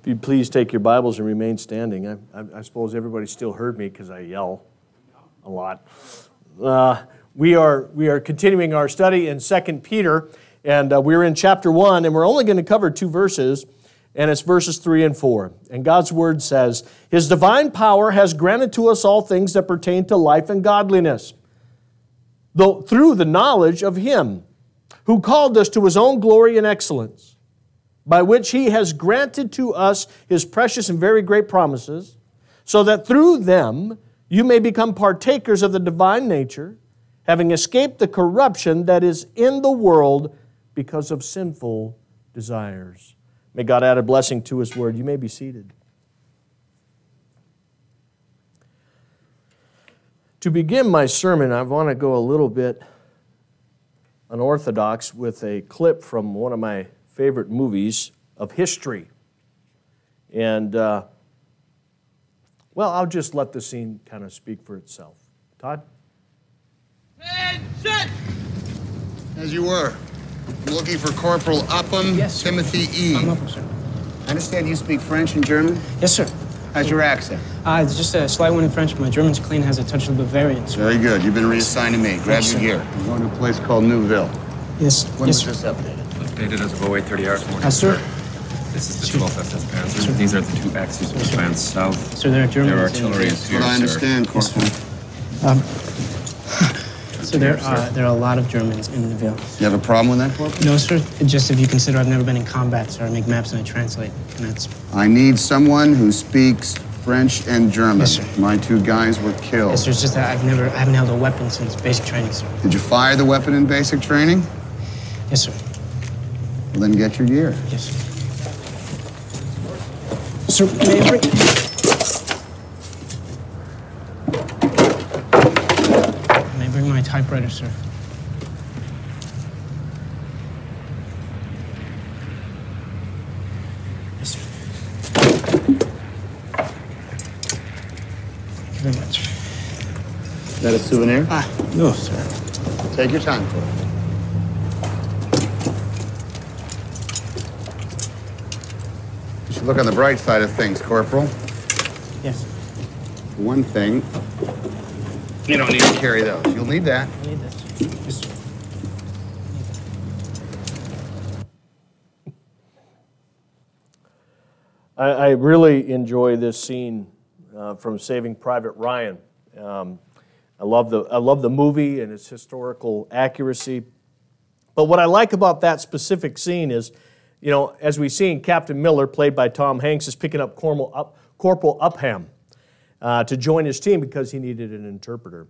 If you please take your Bibles and remain standing. I, I, I suppose everybody still heard me because I yell a lot. Uh, we, are, we are continuing our study in 2 Peter, and uh, we're in chapter 1, and we're only going to cover two verses, and it's verses 3 and 4. And God's word says, His divine power has granted to us all things that pertain to life and godliness, though, through the knowledge of Him who called us to His own glory and excellence by which he has granted to us his precious and very great promises, so that through them you may become partakers of the divine nature, having escaped the corruption that is in the world because of sinful desires. May God add a blessing to his word. You may be seated. To begin my sermon, I want to go a little bit unorthodox with a clip from one of my favorite movies of history. And, uh, well, I'll just let the scene kind of speak for itself. Todd? As you were. I'm looking for Corporal Upham Yes. Timothy E. Upham, sir. I understand you speak French and German. Yes, sir. How's your accent? Uh, it's just a slight one in French. But my German's clean, has a touch of Bavarian, sir. Very good. You've been reassigned to me. Grab Yes, your sir. gear. I'm going to a place called Neuville. Yes, When yes, was sir. this updated? Updated as of 0830 hours morning. Uh, sir, This is the 12th SS Panzer. These are the two axes which advance south. sir, there are Germans. Their in- artillery is here, what I sir. understand, Corporal. So there are there are a lot of Germans in Neuville. You have a problem with that, Corporal? No, sir. Just if you consider I've never been in combat, sir. I make maps and I translate, and that's I need someone who speaks French and German. Yes, sir. My two guys were killed. yes, sir. It's just that I've never I haven't held a weapon since basic training, sir. Did you fire the weapon in basic training? Yes, sir. Well, then get your gear. Yes, sir. Sir, may I bring? May I bring my typewriter, sir? Yes, sir. Thank you very much. Is that a souvenir? Ah, no, sir. Take your time, Corporal. You look on the bright side of things, Corporal. Yes, one thing, you don't need to carry those. You'll need that. I need this. Yes. I, I really enjoy this scene uh, from Saving Private Ryan. Um, I, love the, I love the movie and its historical accuracy. But what I like about that specific scene is, you know, as we see in Captain Miller, played by Tom Hanks, is picking up Corporal, up, Corporal Upham uh, to join his team because he needed an interpreter.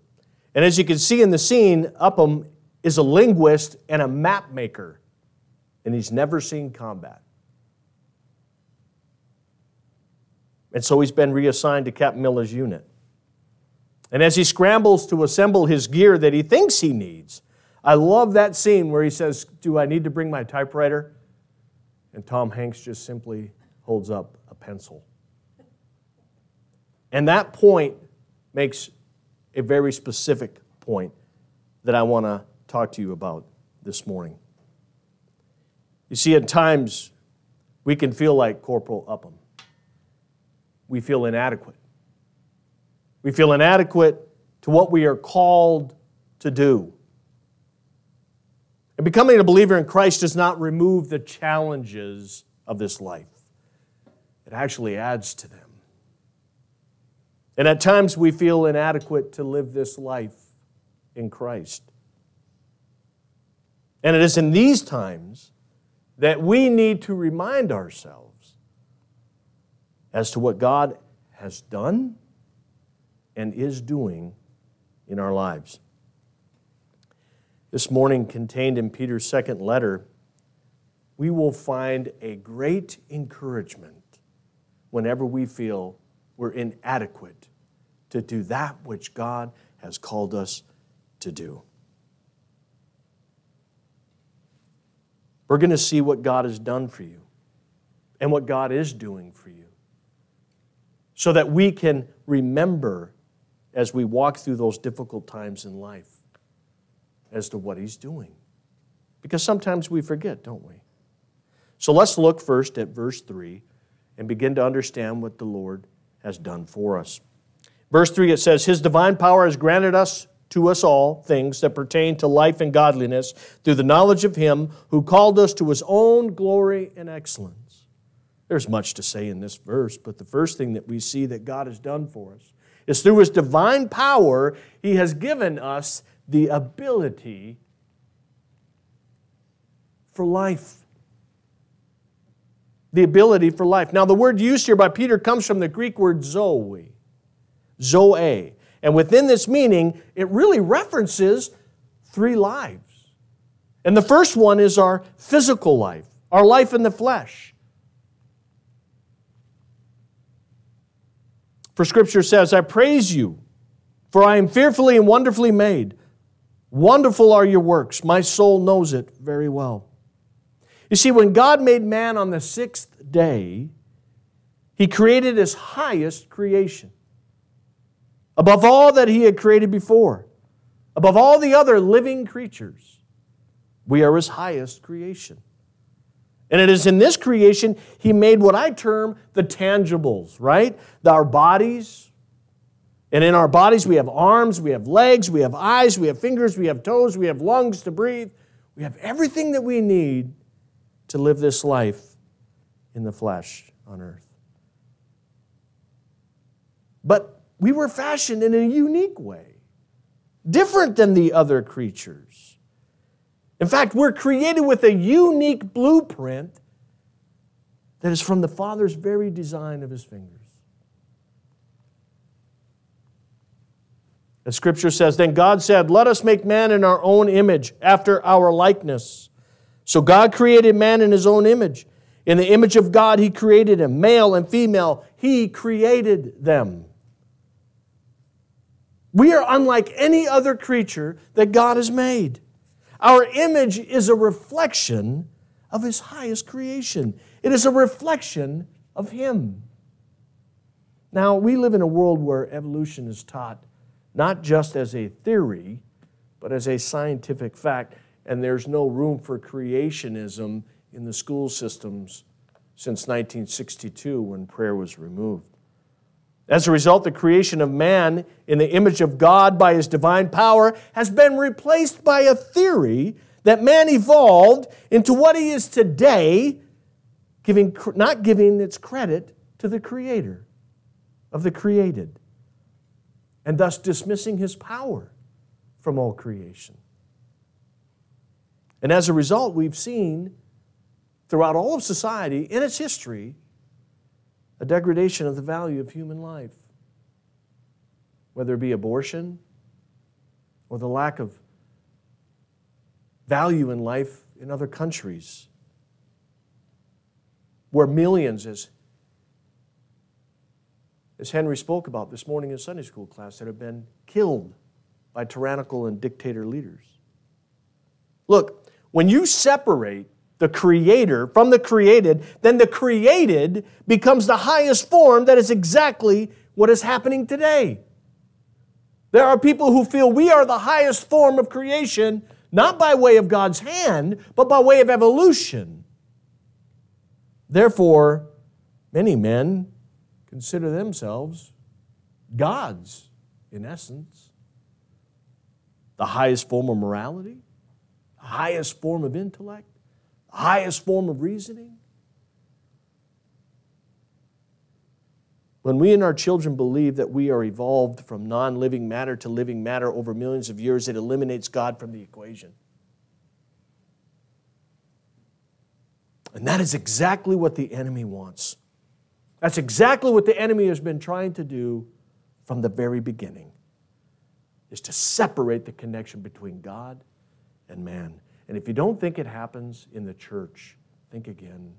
And as you can see in the scene, Upham is a linguist and a map maker, and he's never seen combat. And so he's been reassigned to Captain Miller's unit. And as he scrambles to assemble his gear that he thinks he needs, I love that scene where he says, Do I need to bring my typewriter? And Tom Hanks just simply holds up a pencil. And that point makes a very specific point that I want to talk to you about this morning. You see, at times we can feel like Corporal Upham we feel inadequate. We feel inadequate to what we are called to do. And becoming a believer in Christ does not remove the challenges of this life, it actually adds to them. And at times we feel inadequate to live this life in Christ. And it is in these times that we need to remind ourselves as to what God has done and is doing in our lives. This morning, contained in Peter's second letter, we will find a great encouragement whenever we feel we're inadequate to do that which God has called us to do. We're going to see what God has done for you and what God is doing for you so that we can remember as we walk through those difficult times in life as to what He's doing. Because sometimes we forget, don't we? So let's look first at verse 3 and begin to understand what the Lord has done for us. Verse 3 it says, His divine power has granted us to us all things that pertain to life and godliness through the knowledge of Him who called us to His own glory and excellence. There's much to say in this verse, but the first thing that we see that God has done for us is through His divine power, He has given us the ability for life. The ability for life. Now, the word used here by Peter comes from the Greek word zoe. Zoe. And within this meaning, it really references three lives. And the first one is our physical life, our life in the flesh. For Scripture says, I praise you, for I am fearfully and wonderfully made. Wonderful are your works. My soul knows it very well. You see, when God made man on the sixth day, he created his highest creation above all that he had created before, above all the other living creatures. We are his highest creation. And it is in this creation he made what I term the tangibles, right? Our bodies. And in our bodies we have arms, we have legs, we have eyes, we have fingers, we have toes, we have lungs to breathe. We have everything that we need to live this life in the flesh on earth. But we were fashioned in a unique way, different than the other creatures. In fact, we're created with a unique blueprint that is from the Father's very design of his fingers. As Scripture says, then God said, Let us make man in our own image, after our likeness. So God created man in his own image. In the image of God, he created him, male and female, he created them. We are unlike any other creature that God has made. Our image is a reflection of His highest creation, it is a reflection of Him. Now, we live in a world where evolution is taught not just as a theory, but as a scientific fact, and there's no room for creationism in the school systems since 1962 when prayer was removed. As a result, the creation of man in the image of God by his divine power has been replaced by a theory that man evolved into what he is today, giving, not giving its credit to the creator of the created, and thus dismissing his power from all creation. And as a result, we've seen throughout all of society in its history a degradation of the value of human life, whether it be abortion or the lack of value in life in other countries, where millions, as, as Henry spoke about this morning in Sunday school class, that have been killed by tyrannical and dictator leaders. Look, when you separate the creator from the created, then the created becomes the highest form that is exactly what is happening today. There are people who feel we are the highest form of creation, not by way of God's hand, but by way of evolution. Therefore, many men consider themselves gods in essence. The highest form of morality, the highest form of intellect the highest form of reasoning? When we and our children believe that we are evolved from non living matter to living matter over millions of years, it eliminates God from the equation. And that is exactly what the enemy wants. That's exactly what the enemy has been trying to do from the very beginning is to separate the connection between God and man. And if you don't think it happens in the church, think again.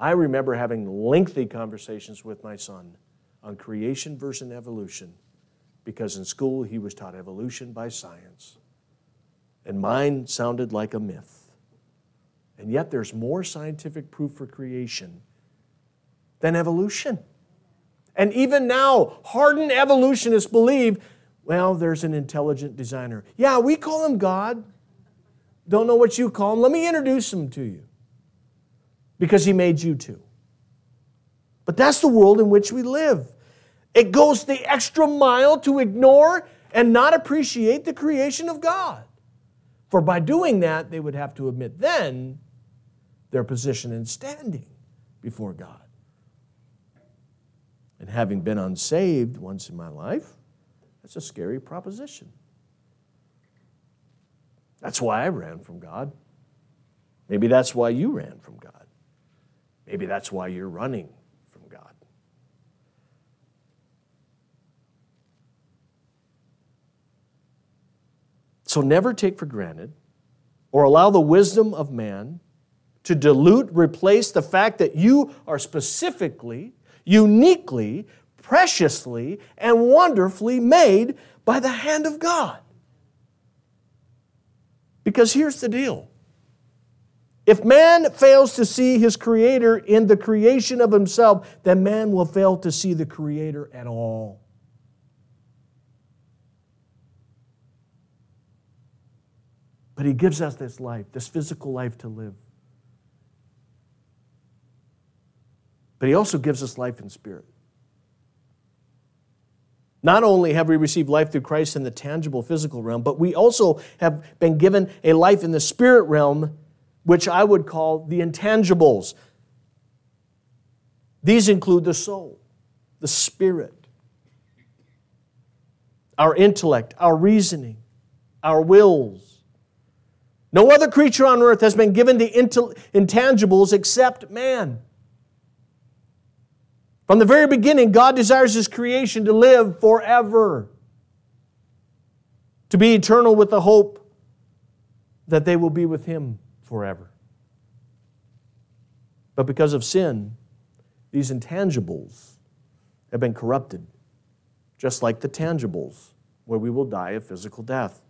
I remember having lengthy conversations with my son on creation versus evolution because in school he was taught evolution by science. And mine sounded like a myth. And yet there's more scientific proof for creation than evolution. And even now, hardened evolutionists believe, well, there's an intelligent designer. Yeah, we call him God don't know what you call him. Let me introduce him to you because he made you too. But that's the world in which we live. It goes the extra mile to ignore and not appreciate the creation of God. For by doing that, they would have to admit then their position and standing before God. And having been unsaved once in my life, that's a scary proposition. That's why I ran from God. Maybe that's why you ran from God. Maybe that's why you're running from God. So never take for granted or allow the wisdom of man to dilute, replace the fact that you are specifically, uniquely, preciously, and wonderfully made by the hand of God. Because here's the deal if man fails to see his creator in the creation of himself, then man will fail to see the creator at all. But he gives us this life, this physical life to live. But he also gives us life in spirit. Not only have we received life through Christ in the tangible physical realm, but we also have been given a life in the spirit realm, which I would call the intangibles. These include the soul, the spirit, our intellect, our reasoning, our wills. No other creature on earth has been given the intangibles except man. From the very beginning, God desires His creation to live forever, to be eternal with the hope that they will be with Him forever. But because of sin, these intangibles have been corrupted, just like the tangibles, where we will die a physical death.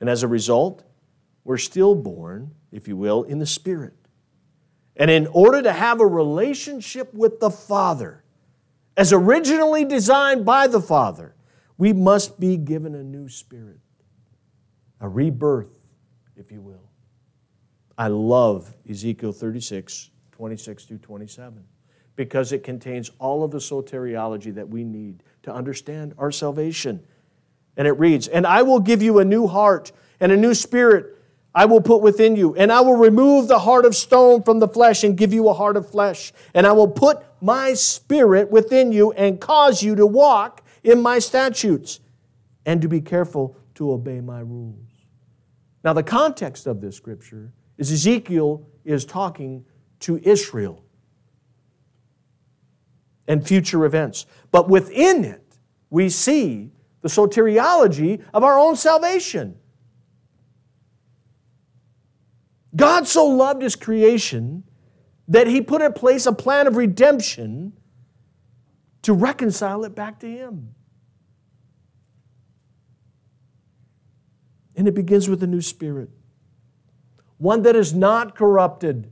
And as a result, we're still born, if you will, in the Spirit. And in order to have a relationship with the Father, as originally designed by the Father, we must be given a new spirit, a rebirth, if you will. I love Ezekiel 36, 26 through 27, because it contains all of the soteriology that we need to understand our salvation. And it reads, And I will give you a new heart and a new spirit I will put within you, and I will remove the heart of stone from the flesh and give you a heart of flesh. And I will put my spirit within you and cause you to walk in my statutes and to be careful to obey my rules. Now, the context of this scripture is Ezekiel is talking to Israel and future events. But within it, we see the soteriology of our own salvation. God so loved his creation that he put in place a plan of redemption to reconcile it back to him. And it begins with a new spirit, one that is not corrupted,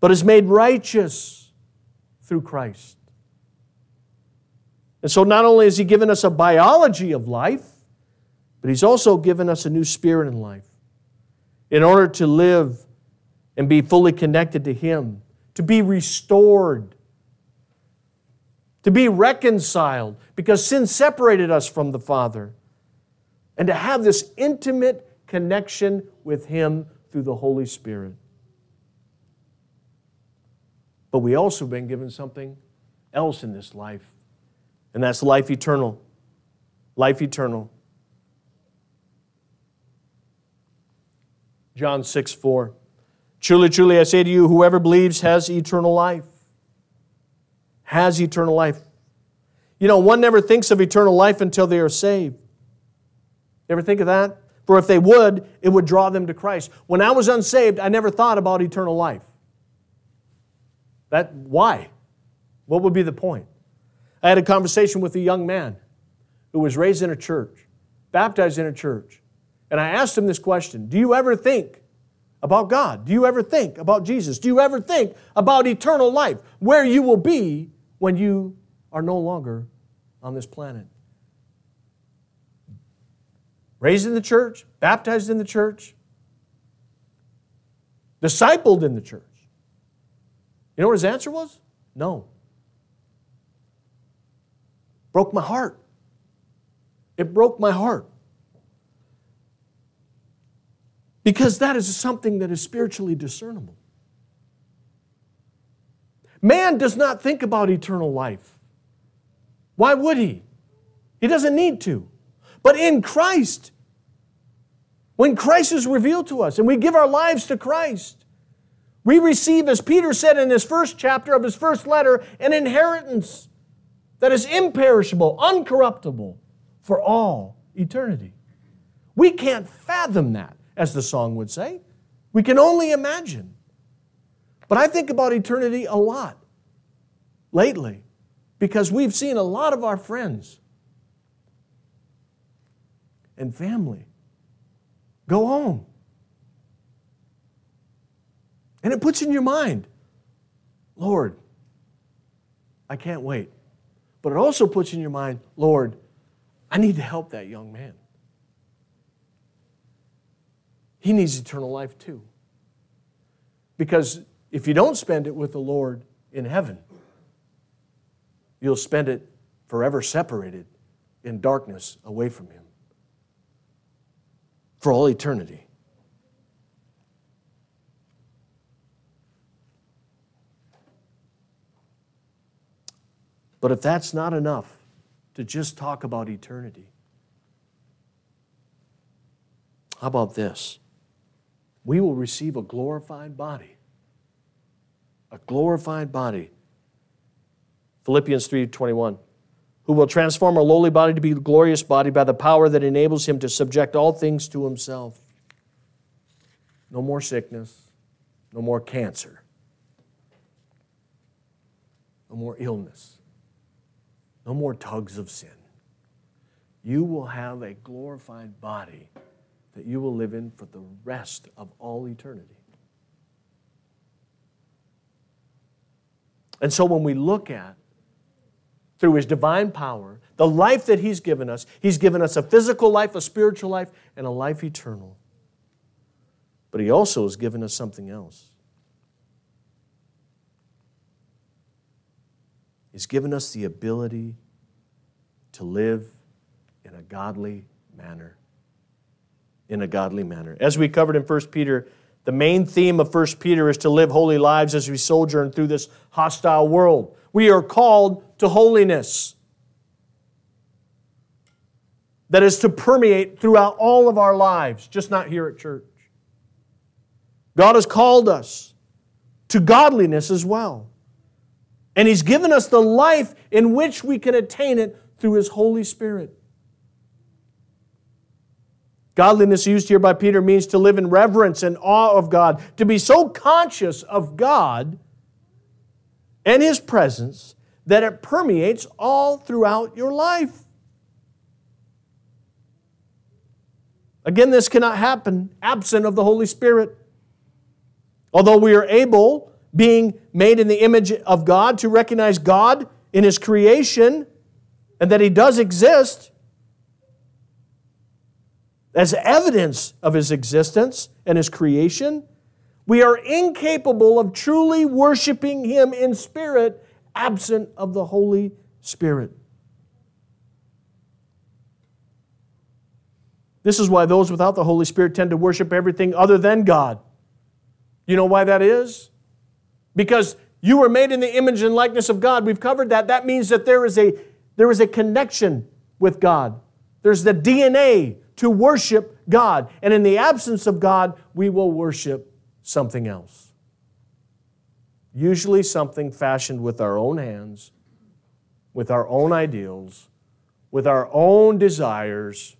but is made righteous through Christ. And so, not only has He given us a biology of life, but He's also given us a new spirit in life in order to live and be fully connected to Him, to be restored, to be reconciled, because sin separated us from the Father, and to have this intimate connection with Him through the Holy Spirit. But we also been given something else in this life, and that's life eternal. Life eternal. John 6 4. Truly, truly, I say to you, whoever believes has eternal life. Has eternal life. You know, one never thinks of eternal life until they are saved. You ever think of that? For if they would, it would draw them to Christ. When I was unsaved, I never thought about eternal life. That why? What would be the point? I had a conversation with a young man who was raised in a church, baptized in a church, and I asked him this question Do you ever think about God? Do you ever think about Jesus? Do you ever think about eternal life, where you will be when you are no longer on this planet? Raised in the church, baptized in the church, discipled in the church. You know what his answer was? No. Broke my heart. It broke my heart. Because that is something that is spiritually discernible. Man does not think about eternal life. Why would he? He doesn't need to. But in Christ, when Christ is revealed to us and we give our lives to Christ, we receive, as Peter said in his first chapter of his first letter, an inheritance that is imperishable, uncorruptible for all eternity. We can't fathom that, as the song would say. We can only imagine. But I think about eternity a lot lately because we've seen a lot of our friends and family go home. And it puts in your mind, Lord, I can't wait. But it also puts in your mind, Lord, I need to help that young man. He needs eternal life too. Because if you don't spend it with the Lord in heaven, you'll spend it forever separated in darkness away from Him for all eternity. But if that's not enough to just talk about eternity, how about this? We will receive a glorified body. A glorified body. Philippians 3:21 who will transform our lowly body to be a glorious body by the power that enables him to subject all things to himself. No more sickness, no more cancer, no more illness, no more tugs of sin. You will have a glorified body that you will live in for the rest of all eternity. And so when we look at through His divine power, the life that He's given us. He's given us a physical life, a spiritual life, and a life eternal. But He also has given us something else. He's given us the ability to live in a godly manner. In a godly manner. As we covered in 1 Peter, the main theme of 1 Peter is to live holy lives as we sojourn through this hostile world. We are called to holiness that is to permeate throughout all of our lives, just not here at church. God has called us to godliness as well. And He's given us the life in which we can attain it through His Holy Spirit. Godliness used here by Peter means to live in reverence and awe of God, to be so conscious of God and His presence that it permeates all throughout your life. Again, this cannot happen absent of the Holy Spirit. Although we are able, being made in the image of God, to recognize God in His creation and that He does exist as evidence of His existence and His creation, we are incapable of truly worshiping Him in spirit absent of the Holy Spirit. This is why those without the Holy Spirit tend to worship everything other than God. You know why that is? Because you were made in the image and likeness of God. We've covered that. That means that there is a, there is a connection with God. There's the DNA to worship God. And in the absence of God, we will worship something else usually something fashioned with our own hands, with our own ideals, with our own desires.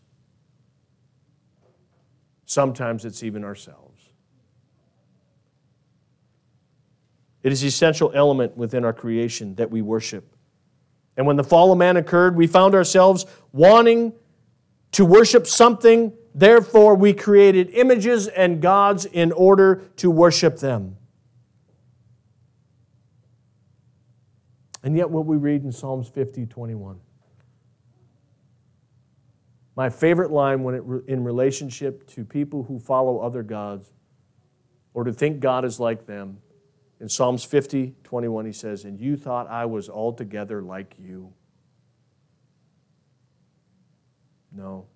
Sometimes it's even ourselves. It is an essential element within our creation that we worship. And when the fall of man occurred, we found ourselves wanting to worship something. Therefore, we created images and gods in order to worship them. And yet, what we read in Psalms 50 21. My favorite line when it, in relationship to people who follow other gods or to think God is like them In Psalms 50, 21, he says, And you thought I was altogether like you. No,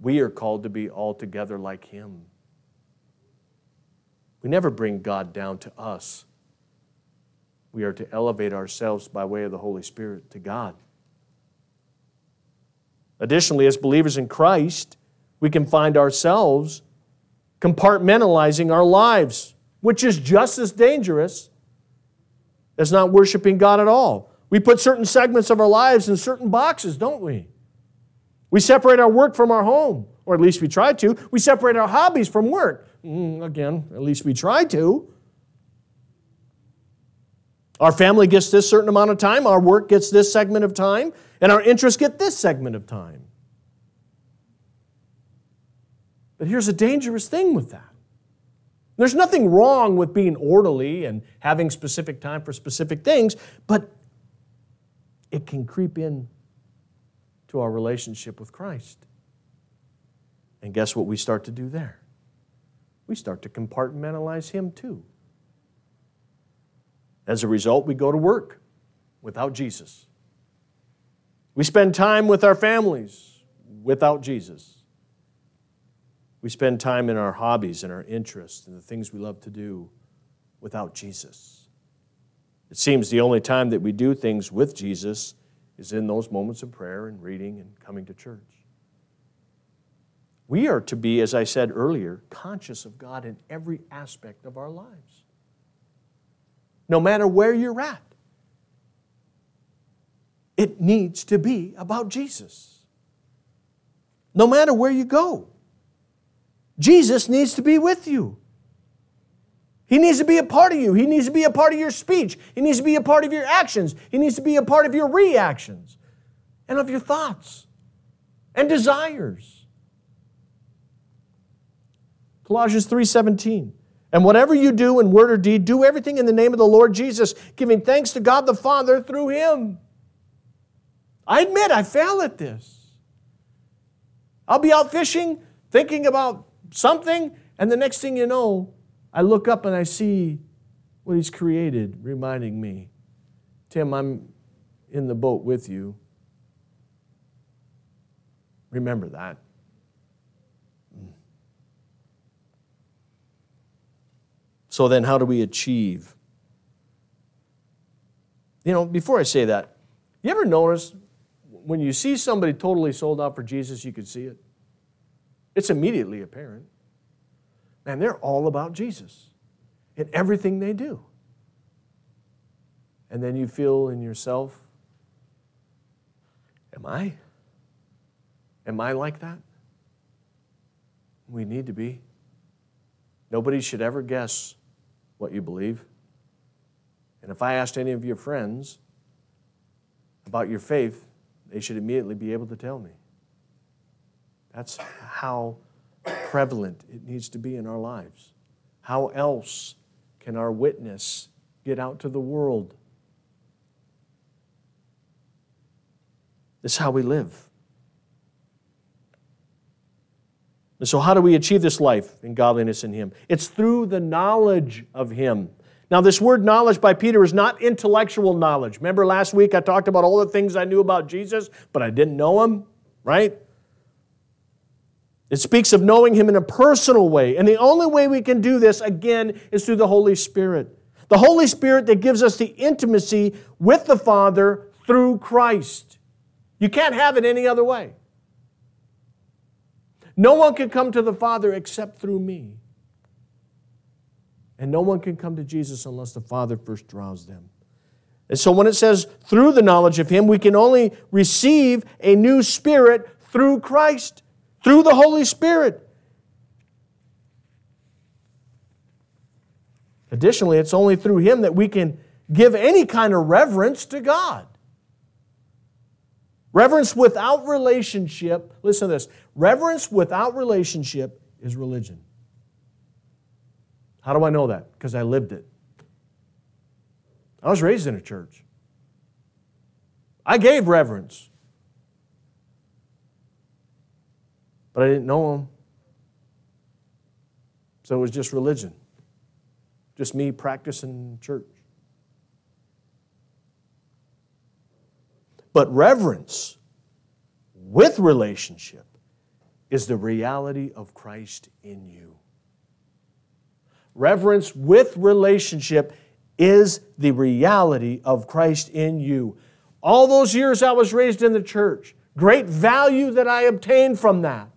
we are called to be altogether like him. We never bring God down to us. We are to elevate ourselves by way of the Holy Spirit to God. Additionally, as believers in Christ, we can find ourselves compartmentalizing our lives, which is just as dangerous as not worshiping God at all. We put certain segments of our lives in certain boxes, don't we? We separate our work from our home, or at least we try to. We separate our hobbies from work. Mm, again, at least we try to. Our family gets this certain amount of time, our work gets this segment of time, and our interests get this segment of time. But here's a dangerous thing with that. There's nothing wrong with being orderly and having specific time for specific things, but it can creep in to our relationship with Christ. And guess what we start to do there? We start to compartmentalize Him too. As a result, we go to work without Jesus. We spend time with our families without Jesus. We spend time in our hobbies and our interests and the things we love to do without Jesus. It seems the only time that we do things with Jesus is in those moments of prayer and reading and coming to church. We are to be, as I said earlier, conscious of God in every aspect of our lives no matter where you're at. It needs to be about Jesus. No matter where you go, Jesus needs to be with you. He needs to be a part of you. He needs to be a part of your speech. He needs to be a part of your actions. He needs to be a part of your reactions and of your thoughts and desires. Colossians 3:17 and whatever you do in word or deed, do everything in the name of the Lord Jesus, giving thanks to God the Father through him. I admit I fail at this. I'll be out fishing, thinking about something, and the next thing you know, I look up and I see what He's created, reminding me, Tim, I'm in the boat with you. Remember that. So then, how do we achieve? You know, before I say that, you ever notice when you see somebody totally sold out for Jesus, you can see it? It's immediately apparent. Man, they're all about Jesus in everything they do. And then you feel in yourself, Am I? Am I like that? We need to be. Nobody should ever guess what you believe. And if I asked any of your friends about your faith, they should immediately be able to tell me. That's how prevalent it needs to be in our lives. How else can our witness get out to the world? This is how we live. And so, how do we achieve this life in godliness in Him? It's through the knowledge of Him. Now, this word knowledge by Peter is not intellectual knowledge. Remember last week I talked about all the things I knew about Jesus, but I didn't know Him, right? It speaks of knowing Him in a personal way. And the only way we can do this, again, is through the Holy Spirit. The Holy Spirit that gives us the intimacy with the Father through Christ. You can't have it any other way. No one can come to the Father except through me. And no one can come to Jesus unless the Father first draws them. And so when it says through the knowledge of Him, we can only receive a new spirit through Christ, through the Holy Spirit. Additionally, it's only through Him that we can give any kind of reverence to God. Reverence without relationship, listen to this reverence without relationship is religion. How do I know that? Because I lived it. I was raised in a church. I gave reverence, but I didn't know him. So it was just religion, just me practicing church. But reverence with relationship is the reality of Christ in you. Reverence with relationship is the reality of Christ in you. All those years I was raised in the church, great value that I obtained from that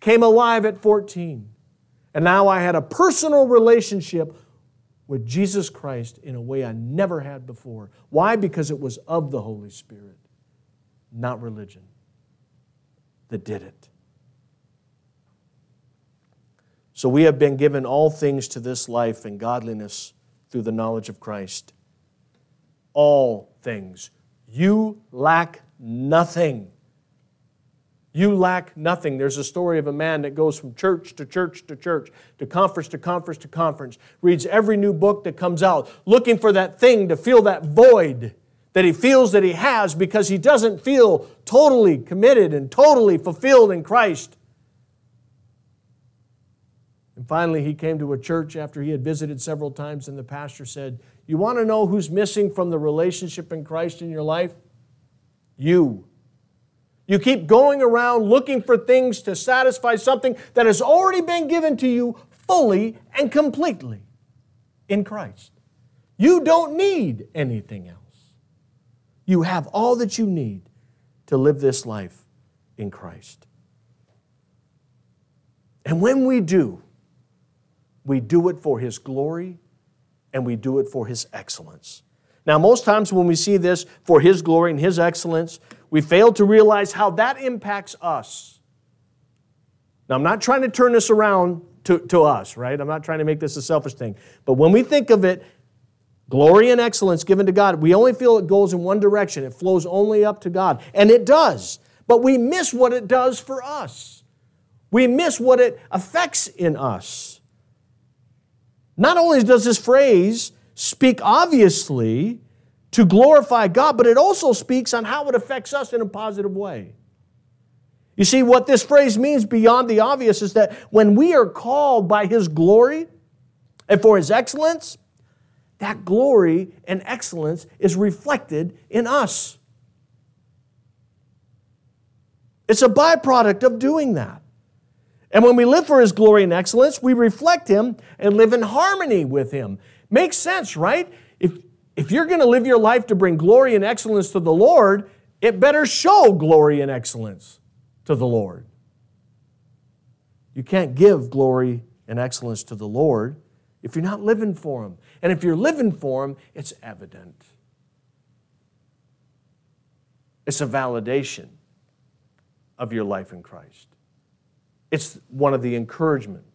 came alive at 14. And now I had a personal relationship with Jesus Christ in a way I never had before. Why? Because it was of the Holy Spirit, not religion, that did it. So we have been given all things to this life and godliness through the knowledge of Christ. All things. You lack nothing. You lack nothing. There's a story of a man that goes from church to church to church, to conference to conference to conference, reads every new book that comes out, looking for that thing to fill that void that he feels that he has because he doesn't feel totally committed and totally fulfilled in Christ. And finally, he came to a church after he had visited several times, and the pastor said, You want to know who's missing from the relationship in Christ in your life? You. You keep going around looking for things to satisfy something that has already been given to you fully and completely in Christ. You don't need anything else. You have all that you need to live this life in Christ. And when we do, we do it for His glory and we do it for His excellence. Now, most times when we see this for His glory and His excellence, we fail to realize how that impacts us. Now, I'm not trying to turn this around to, to us, right? I'm not trying to make this a selfish thing. But when we think of it, glory and excellence given to God, we only feel it goes in one direction. It flows only up to God. And it does. But we miss what it does for us, we miss what it affects in us. Not only does this phrase speak obviously to glorify God, but it also speaks on how it affects us in a positive way. You see, what this phrase means beyond the obvious is that when we are called by His glory and for His excellence, that glory and excellence is reflected in us. It's a byproduct of doing that. And when we live for His glory and excellence, we reflect Him and live in harmony with Him. Makes sense, right? If, if you're going to live your life to bring glory and excellence to the Lord, it better show glory and excellence to the Lord. You can't give glory and excellence to the Lord if you're not living for Him. And if you're living for Him, it's evident. It's a validation of your life in Christ. It's one of the encouragements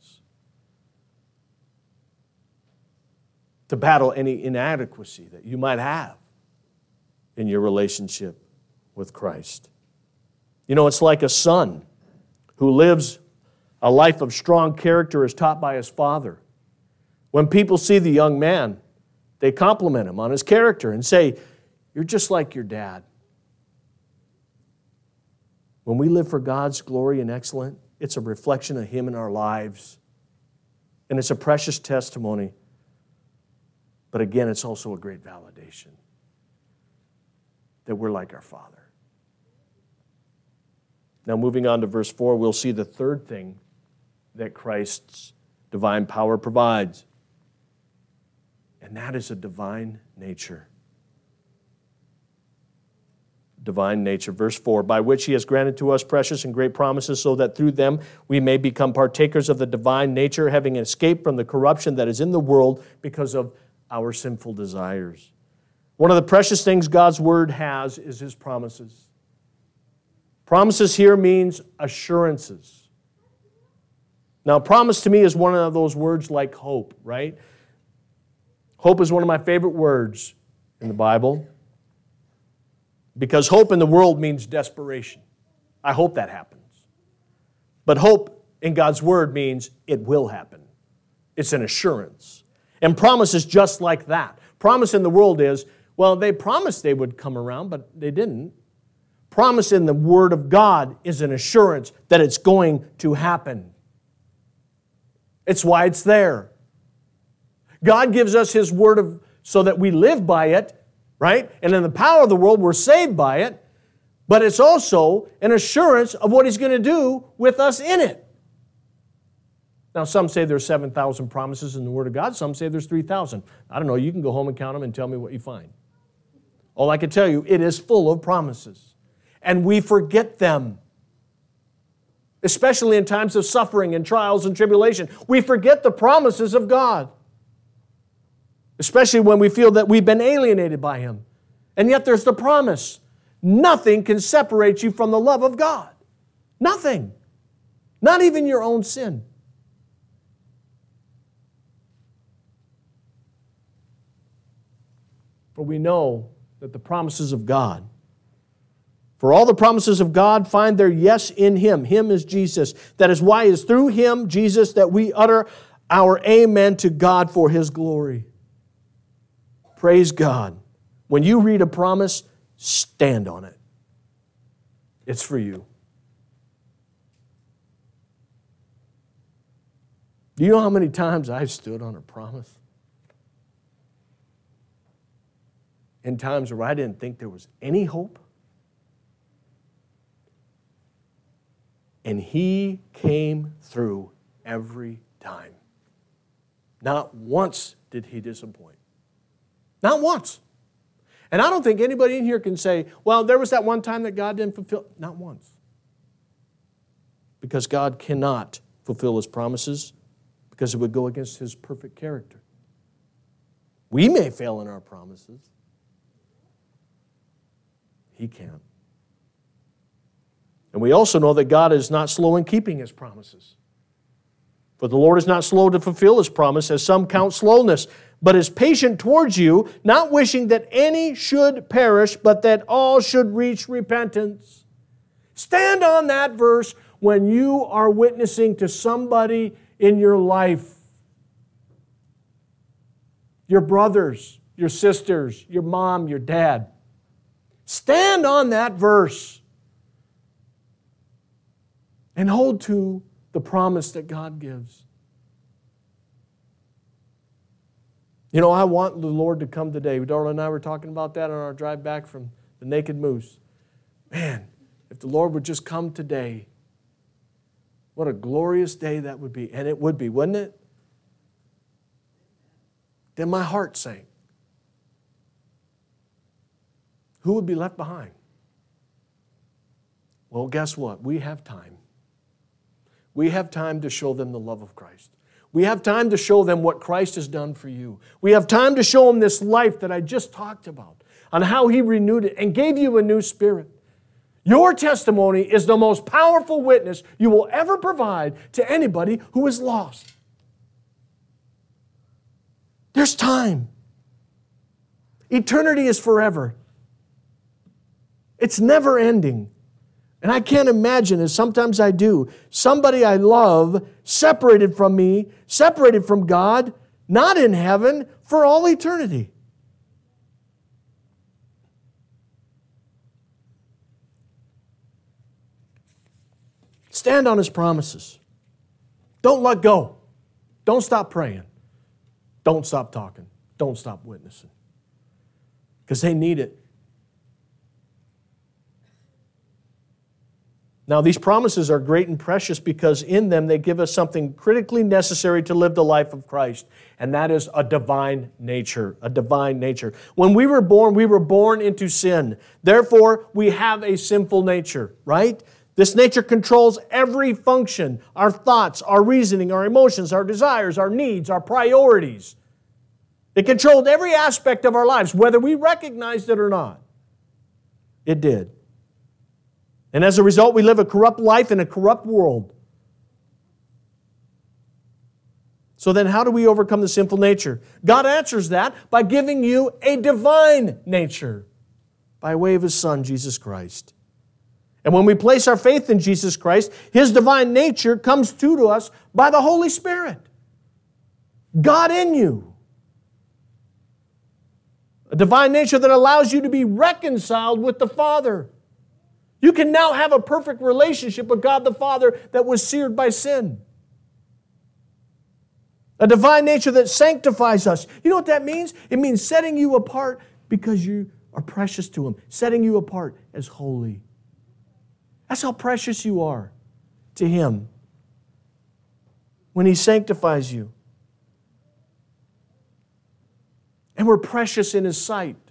to battle any inadequacy that you might have in your relationship with Christ. You know, it's like a son who lives a life of strong character as taught by his father. When people see the young man, they compliment him on his character and say, You're just like your dad. When we live for God's glory and excellence, it's a reflection of Him in our lives. And it's a precious testimony. But again, it's also a great validation that we're like our Father. Now, moving on to verse 4, we'll see the third thing that Christ's divine power provides, and that is a divine nature divine nature. Verse 4 By which he has granted to us precious and great promises, so that through them we may become partakers of the divine nature, having escaped from the corruption that is in the world because of our sinful desires. One of the precious things God's word has is his promises. Promises here means assurances. Now, promise to me is one of those words like hope, right? Hope is one of my favorite words in the Bible because hope in the world means desperation. I hope that happens. But hope in God's word means it will happen. It's an assurance. And promise is just like that. Promise in the world is, well, they promised they would come around, but they didn't. Promise in the word of God is an assurance that it's going to happen. It's why it's there. God gives us his word of so that we live by it right? And in the power of the world, we're saved by it, but it's also an assurance of what He's going to do with us in it. Now, some say there's 7,000 promises in the Word of God, some say there's 3,000. I don't know, you can go home and count them and tell me what you find. All I can tell you, it is full of promises. And we forget them especially in times of suffering and trials and tribulation. We forget the promises of God, especially when we feel that we've been alienated by Him. And yet there's the promise nothing can separate you from the love of God. Nothing. Not even your own sin. For we know that the promises of God for all the promises of God find their yes in Him. Him is Jesus. That is why it is through Him, Jesus, that we utter our amen to God for His glory. Praise God. When you read a promise, stand on it. It's for you. Do you know how many times I've stood on a promise? In times where I didn't think there was any hope? And he came through every time. Not once did he disappoint. Not once. And I don't think anybody in here can say, well, there was that one time that God didn't fulfill. Not once. Because God cannot fulfill his promises because it would go against his perfect character. We may fail in our promises, he can't. And we also know that God is not slow in keeping his promises. For the Lord is not slow to fulfill his promise, as some count slowness, but is patient towards you, not wishing that any should perish, but that all should reach repentance. Stand on that verse when you are witnessing to somebody in your life your brothers, your sisters, your mom, your dad. Stand on that verse and hold to the promise that God gives. You know, I want the Lord to come today. Darla and I were talking about that on our drive back from the Naked Moose. Man, if the Lord would just come today, what a glorious day that would be. And it would be, wouldn't it? Then my heart sank. Who would be left behind? Well, guess what? We have time we have time to show them the love of Christ. We have time to show them what Christ has done for you. We have time to show them this life that I just talked about, on how He renewed it and gave you a new spirit. Your testimony is the most powerful witness you will ever provide to anybody who is lost. There's time. Eternity is forever. It's never ending. And I can't imagine, as sometimes I do, somebody I love separated from me, separated from God, not in heaven for all eternity. Stand on his promises. Don't let go. Don't stop praying. Don't stop talking. Don't stop witnessing. Because they need it. Now, these promises are great and precious because in them they give us something critically necessary to live the life of Christ, and that is a divine nature. A divine nature. When we were born, we were born into sin. Therefore, we have a sinful nature, right? This nature controls every function our thoughts, our reasoning, our emotions, our desires, our needs, our priorities. It controlled every aspect of our lives, whether we recognized it or not. It did. And as a result, we live a corrupt life in a corrupt world. So then, how do we overcome the sinful nature? God answers that by giving you a divine nature by way of His Son, Jesus Christ. And when we place our faith in Jesus Christ, His divine nature comes to, us by the Holy Spirit. God in you. A divine nature that allows you to be reconciled with the Father. You can now have a perfect relationship with God the Father that was seared by sin. A divine nature that sanctifies us. You know what that means? It means setting you apart Because you are precious to Him, setting you apart as holy. That's how precious you are to Him when He sanctifies you. And we're precious in His sight.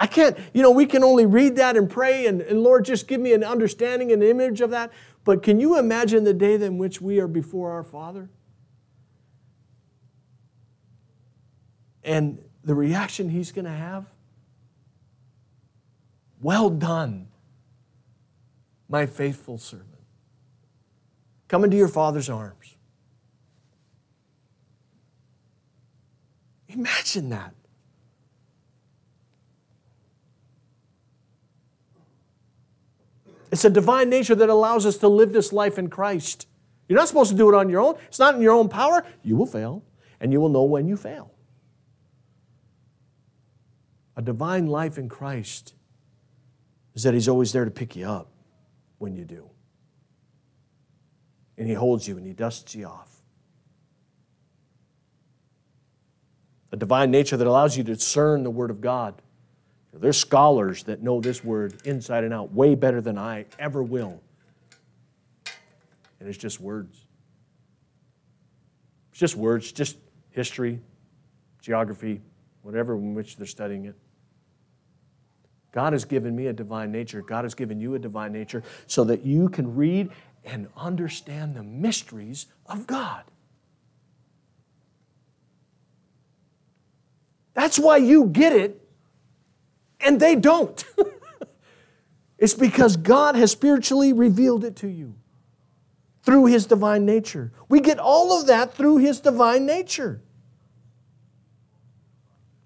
I can't, you know, we can only read that and pray, and, and Lord, just give me an understanding and image of that. But can you imagine the day in which we are before our Father? And the reaction He's going to have? Well done, my faithful servant. Come into your Father's arms. Imagine that. It's a divine nature that allows us to live this life in Christ. You're not supposed to do it on your own. It's not in your own power. You will fail, and you will know when you fail. A divine life in Christ is that He's always there to pick you up when you do. And He holds you and He dusts you off. A divine nature that allows you to discern the Word of God there's scholars that know this word inside and out way better than I ever will. And it's just words. It's just words, just history, geography, whatever in which they're studying it. God has given me a divine nature. God has given you a divine nature so that you can read and understand the mysteries of God. That's why you get it and they don't. it's because God has spiritually revealed it to you through His divine nature. We get all of that through His divine nature.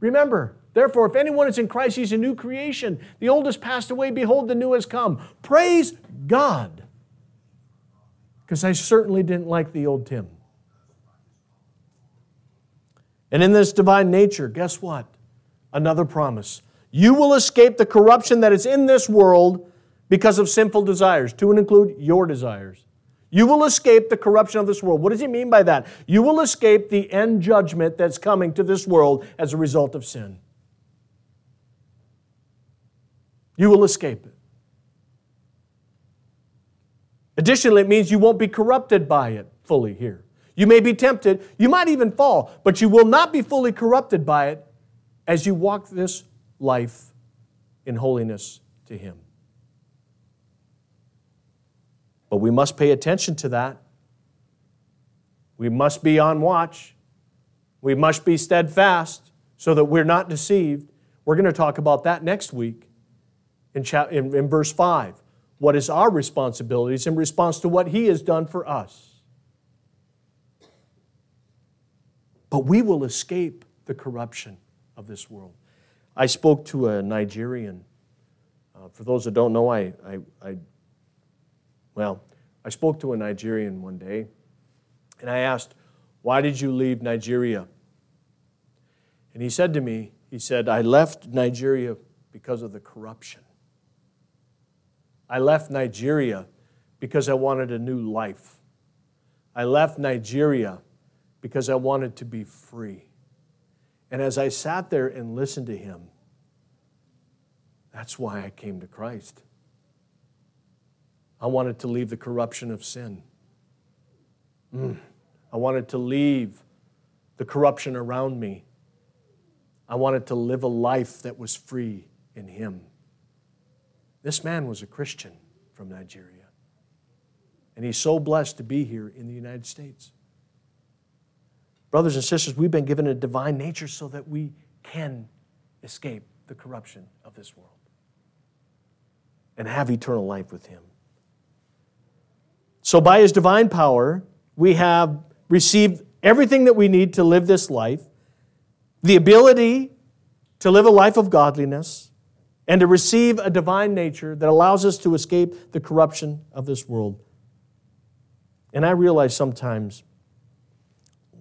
Remember, therefore, if anyone is in Christ, he's a new creation. The old has passed away, behold, the new has come. Praise God. Because I certainly didn't like the old Tim. And in this divine nature, guess what? Another promise. You will escape the corruption that is in this world because of sinful desires, to and include your desires. You will escape the corruption of this world. What does he mean by that? You will escape the end judgment that's coming to this world as a result of sin. You will escape it. Additionally, it means you won't be corrupted by it fully here. You may be tempted, you might even fall, but you will not be fully corrupted by it as you walk this life in holiness to Him. But we must pay attention to that. We must be on watch. We must be steadfast so that we're not deceived. We're going to talk about that next week in, in, verse 5. What is our responsibilities in response to what He has done for us? But we will escape the corruption of this world. I spoke to a Nigerian. Uh, for those that don't know, I, I, I, well, I spoke to a Nigerian one day, and I asked, Why did you leave Nigeria? And he said to me, He said, I left Nigeria because of the corruption. I left Nigeria because I wanted a new life. I left Nigeria because I wanted to be free. And as I sat there and listened to him, that's why I came to Christ. I wanted to leave the corruption of sin. Mm. I wanted to leave the corruption around me. I wanted to live a life that was free in Him. This man was a Christian from Nigeria. And he's so blessed to be here in the United States. Brothers and sisters, we've been given a divine nature so that we can escape the corruption of this world and have eternal life with Him. So, by His divine power, we have received everything that we need to live this life the ability to live a life of godliness and to receive a divine nature that allows us to escape the corruption of this world. And I realize sometimes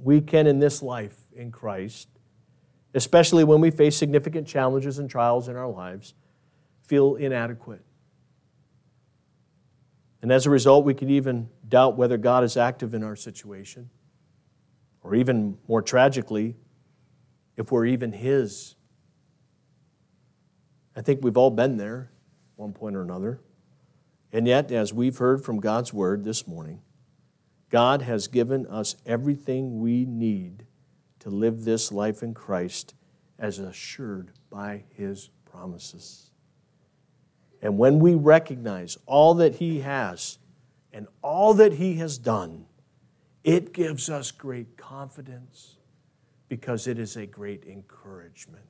we can in this life in Christ, especially when we face significant challenges and trials in our lives, feel inadequate. And as a result, we can even doubt whether God is active in our situation. Or even more tragically, if we're even His. I think we've all been there, one point or another. And yet, as we've heard from God's Word this morning, God has given us everything we need to live this life in Christ as assured by His promises. And when we recognize all that He has and all that He has done, it gives us great confidence because it is a great encouragement.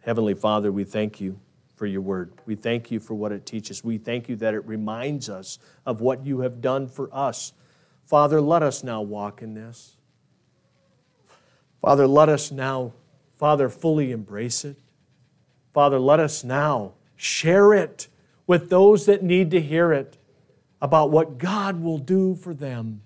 Heavenly Father, we thank you for your word. We thank you for what it teaches. We thank you that it reminds us of what you have done for us. Father, let us now walk in this. Father, let us now, Father, fully embrace it. Father, let us now share it with those that need to hear it about what God will do for them.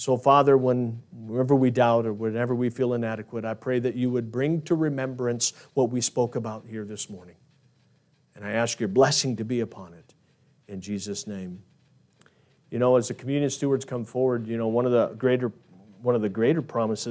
So, Father, when, whenever we doubt or whenever we feel inadequate, I pray that you would bring to remembrance what we spoke about here this morning. And I ask your blessing to be upon it. In Jesus' name. You know, as the communion stewards come forward, you know, one of the greater, one of the greater promises